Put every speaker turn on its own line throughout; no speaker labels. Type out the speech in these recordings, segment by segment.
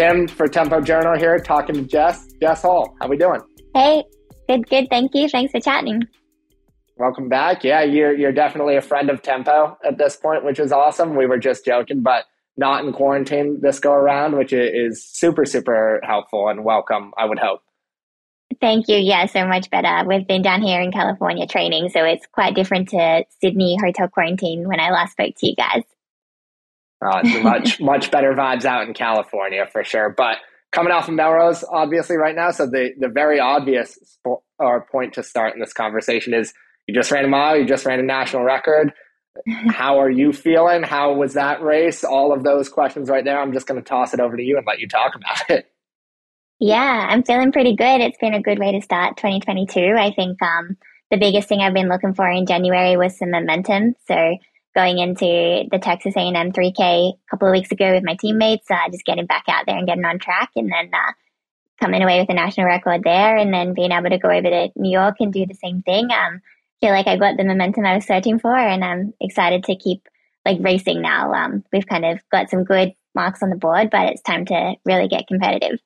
Tim for Tempo Journal here, talking to Jess. Jess Hull, how we doing?
Hey, good, good. Thank you. Thanks for chatting.
Welcome back. Yeah, you're you're definitely a friend of Tempo at this point, which is awesome. We were just joking, but not in quarantine this go around, which is super super helpful and welcome. I would hope.
Thank you. Yeah, so much better. We've been down here in California training, so it's quite different to Sydney hotel quarantine when I last spoke to you guys.
Uh, much much better vibes out in California for sure. But coming off of Millrose, obviously, right now, so the the very obvious or point to start in this conversation is you just ran a mile, you just ran a national record. How are you feeling? How was that race? All of those questions right there. I'm just going to toss it over to you and let you talk about it.
Yeah, I'm feeling pretty good. It's been a good way to start 2022. I think um, the biggest thing I've been looking for in January was some momentum. So going into the Texas A&M 3K a couple of weeks ago with my teammates, uh, just getting back out there and getting on track, and then uh, coming away with a national record there, and then being able to go over to New York and do the same thing. Um, feel like I got the momentum I was searching for, and I'm excited to keep like racing now. Um, we've kind of got some good marks on the board, but it's time to really get competitive.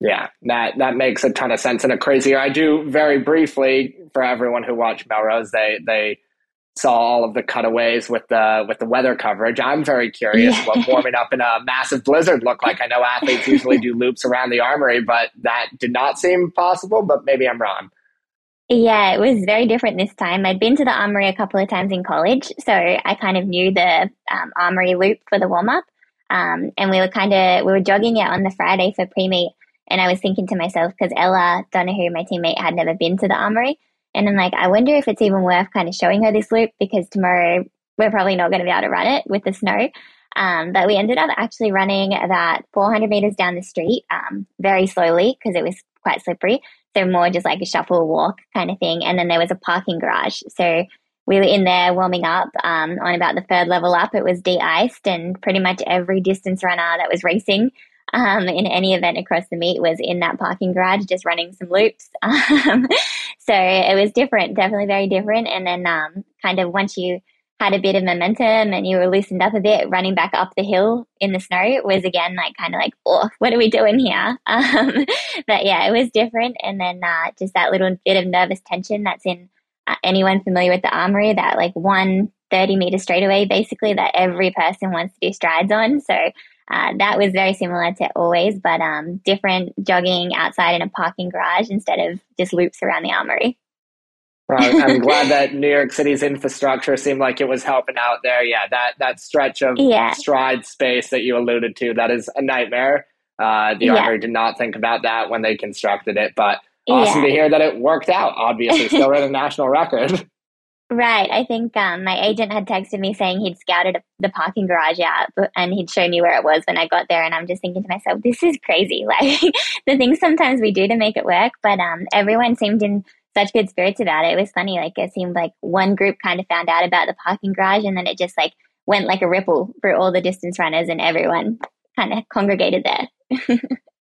Yeah, that that makes a ton of sense and a crazy. I do very briefly for everyone who watched Millrose, they they saw all of the cutaways with the with the weather coverage. I'm very curious yeah. what warming up in a massive blizzard looked like. I know athletes usually do loops around the armory, but that did not seem possible. But maybe I'm wrong.
Yeah, it was very different this time. I'd been to the armory a couple of times in college, so I kind of knew the um, armory loop for the warm up. Um, and we were kind of we were jogging it on the Friday for pre meet and I was thinking to myself, because Ella Donaghu, my teammate, had never been to the Armory. And I'm like, I wonder if it's even worth kind of showing her this loop because tomorrow we're probably not going to be able to run it with the snow. Um, but we ended up actually running about 400 meters down the street um, very slowly because it was quite slippery. So more just like a shuffle walk kind of thing. And then there was a parking garage. So we were in there warming up um, on about the third level up. It was de-iced and pretty much every distance runner that was racing um, in any event across the meet was in that parking garage just running some loops. Um, so it was different, definitely very different. And then um, kind of once you had a bit of momentum and you were loosened up a bit, running back up the hill in the snow was again like kind of like, oh, what are we doing here? Um, but yeah, it was different. And then uh, just that little bit of nervous tension that's in uh, anyone familiar with the armory, that like one 30 meter straightaway basically that every person wants to do strides on. So uh, that was very similar to always, but um, different jogging outside in a parking garage instead of just loops around the armory.
Well, I'm glad that New York City's infrastructure seemed like it was helping out there. Yeah, that that stretch of yeah. stride space that you alluded to, that is a nightmare. Uh, the yeah. Armory did not think about that when they constructed it, but awesome yeah. to hear that it worked out. Obviously, still at a national record.
Right. I think um, my agent had texted me saying he'd scouted the parking garage out and he'd shown me where it was when I got there. And I'm just thinking to myself, this is crazy. Like the things sometimes we do to make it work. But um, everyone seemed in such good spirits about it. It was funny. Like it seemed like one group kind of found out about the parking garage and then it just like went like a ripple through all the distance runners and everyone kind of congregated there.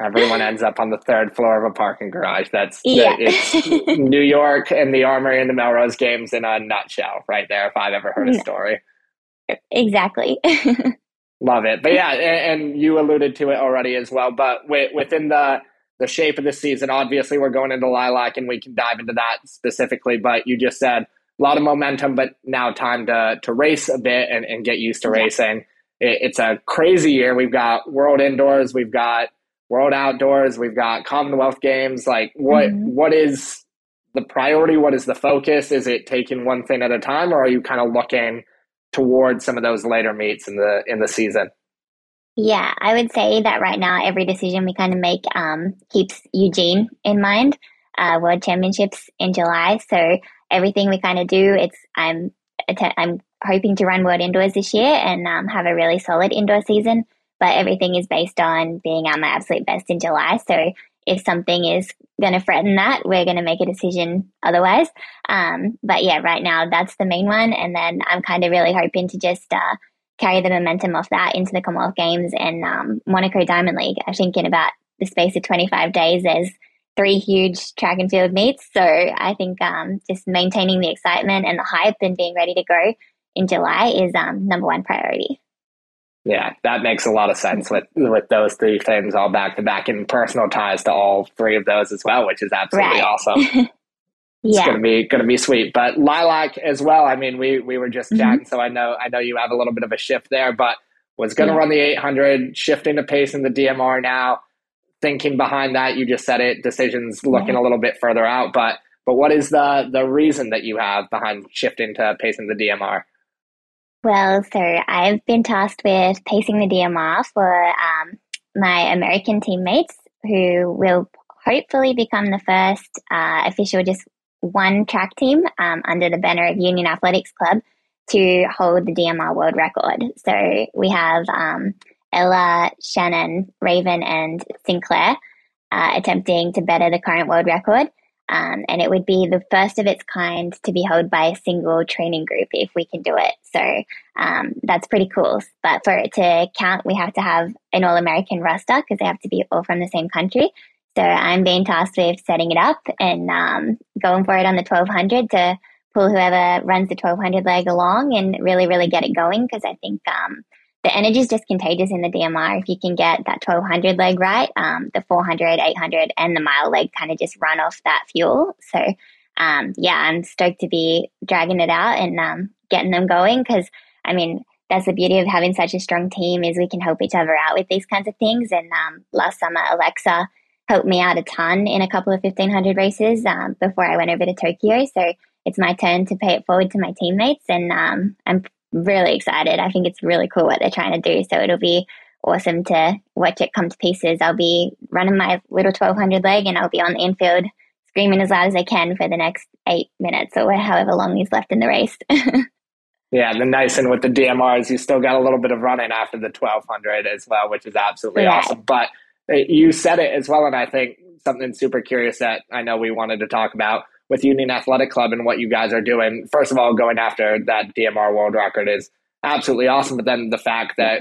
Everyone ends up on the third floor of a parking garage. That's yeah. The, it's New York and the Armory and the Millrose Games in a nutshell, right there. If I've ever heard a story,
exactly.
Love it, but yeah, and, and, you alluded to it already as well. But within the the shape of the season, obviously we're going into Lilac, and we can dive into that specifically. But you just said a lot of momentum, but now time to to race a bit and, and get used to yeah. racing. It, it's a crazy year. We've got World Indoors, we've got World Outdoors, we've got Commonwealth Games. Like, what mm-hmm. what is the priority? What is the focus? Is it taking one thing at a time, or are you kind of looking towards some of those later meets in the in the season?
Yeah, I would say that right now every decision we kind of make um, keeps Eugene in mind. Uh, World Championships in July, so everything we kind of do, it's I'm I'm hoping to run World Indoors this year and um, have a really solid indoor season but everything is based on being at my absolute best in July. So if something is going to threaten that, we're going to make a decision otherwise. Um, but yeah, right now that's the main one. And then I'm kind of really hoping to just uh, carry the momentum off that into the Commonwealth Games and um, Monaco Diamond League. I think in about the space of 25 days, there's three huge track and field meets. So I think um, just maintaining the excitement and the hype and being ready to go in July is um, number one priority.
Yeah, that makes a lot of sense with with those three things all back to back and personal ties to all three of those as well, which is absolutely right. awesome. it's yeah. gonna be gonna be sweet. But lilac as well. I mean, we we were just mm-hmm. chatting, so I know I know you have a little bit of a shift there, but was gonna yeah. run the 800, shifting to pace in the DMR now. Thinking behind that, you just said it. Decisions looking yeah. a little bit further out, but but what is the the reason that you have behind shifting to pacing the DMR?
Well, so I've been tasked with pacing the DMR for um, my American teammates who will hopefully become the first uh, official just one track team um, under the banner of Union Athletics Club to hold the DMR world record. So we have um, Ella, Shannon, Raven, and Sinclair uh, attempting to better the current world record. Um, and it would be the first of its kind to be held by a single training group if we can do it. So um, that's pretty cool. But for it to count, we have to have an All American roster because they have to be all from the same country. So I'm being tasked with setting it up and um, going for it on the 1200 to pull whoever runs the 1200 leg along and really, really get it going because I think um, the energy is just contagious in the DMR. If you can get that 1200 leg right, um, the 400, 800, and the mile leg kind of just run off that fuel. So, um, yeah, I'm stoked to be dragging it out and um, getting them going because, I mean, that's the beauty of having such a strong team is we can help each other out with these kinds of things. And um, last summer, Alexa helped me out a ton in a couple of 1500 races um, before I went over to Tokyo. So it's my turn to pay it forward to my teammates, and um, I'm really excited. I think it's really cool what they're trying to do. So it'll be awesome to watch it come to pieces. I'll be running my little 1200 leg and I'll be on the infield screaming as loud as I can for the next eight minutes or however long is left in the race.
yeah, and the nice thing with the DMRs, you still got a little bit of running after the 1200 as well, which is absolutely yeah. awesome. But uh, you said it as well, and I think something super curious that I know we wanted to talk about with Union Athletic Club and what you guys are doing. First of all, going after that DMR world record is absolutely awesome. But then the fact that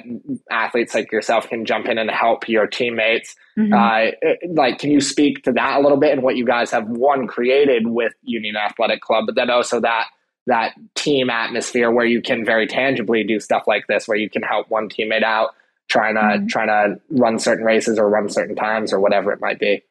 athletes like yourself can jump in and help your teammates, mm-hmm. uh, like, can you speak to that a little bit and what you guys have one created with Union Athletic Club, but then also that that team atmosphere where you can very tangibly do stuff like this, where you can help one teammate out trying to mm-hmm. trying to run certain races or run certain times or whatever it might be.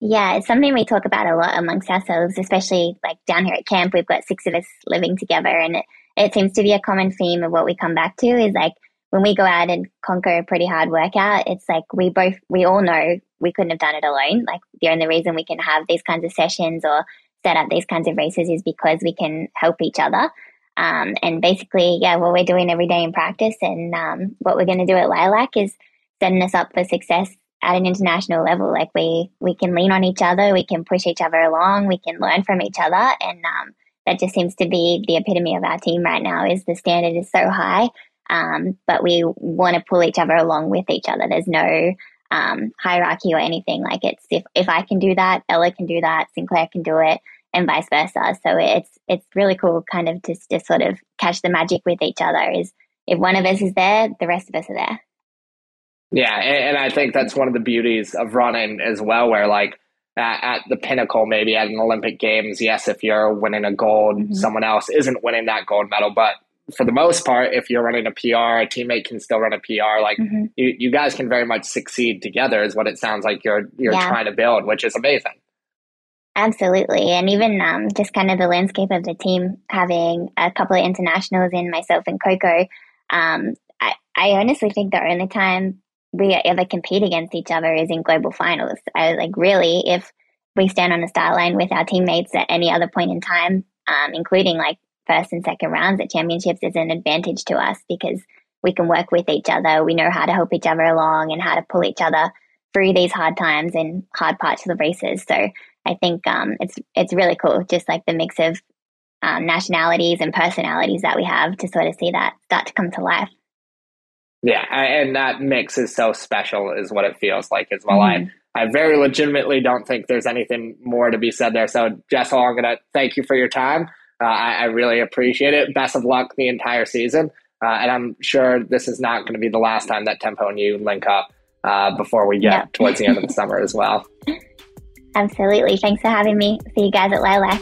Yeah, it's something we talk about a lot amongst ourselves, especially like down here at camp. We've got six of us living together, and it, it seems to be a common theme of what we come back to is like when we go out and conquer a pretty hard workout, it's like we both, we all know we couldn't have done it alone. Like the only reason we can have these kinds of sessions or set up these kinds of races is because we can help each other. Um, and basically, yeah, what we're doing every day in practice and um, what we're going to do at Lilac is setting us up for success at an international level. Like we we can lean on each other, we can push each other along, we can learn from each other, and um, that just seems to be the epitome of our team right now. Is the standard is so high, um, but we want to pull each other along with each other. There's no um, hierarchy or anything. Like it's if if I can do that, Ella can do that, Sinclair can do it, and vice versa. So it's it's really cool, kind of just to sort of catch the magic with each other. Is if one of us is there, the rest of us are there.
Yeah, and, and I think that's one of the beauties of running as well, where like at, at, the pinnacle, maybe at an Olympic Games, yes, if you're winning a gold, mm-hmm. someone else isn't winning that gold medal, but for the most part, if you're running a PR, a teammate can still run a PR. Like mm-hmm. you, you guys can very much succeed together, is what it sounds like you're you're yeah. trying to build, which is amazing.
Absolutely, and even um, just kind of the landscape of the team, having a couple of internationals in myself and Coco. Um, I, I honestly think the only time we ever compete against each other is in global finals. I was like, really, if we stand on the start line with our teammates at any other point in time, um, including like first and second rounds at championships, is an advantage to us because we can work with each other. We know how to help each other along and how to pull each other through these hard times and hard parts of the races. So I think um, it's it's really cool, just like the mix of um, nationalities and personalities that we have to sort of see that start to come to life.
Yeah, and that mix is so special, is what it feels like as well. Mm-hmm. I I very legitimately don't think there's anything more to be said there. So, Jess Hull, I'm going to thank you for your time. Uh, I, I, really appreciate it. Best of luck the entire season. Uh, and I'm sure this is not going to be the last time that Tempo and you link up uh, before we get yep. towards the end of the summer as well.
Absolutely. Thanks for having me. See you guys at Lilac.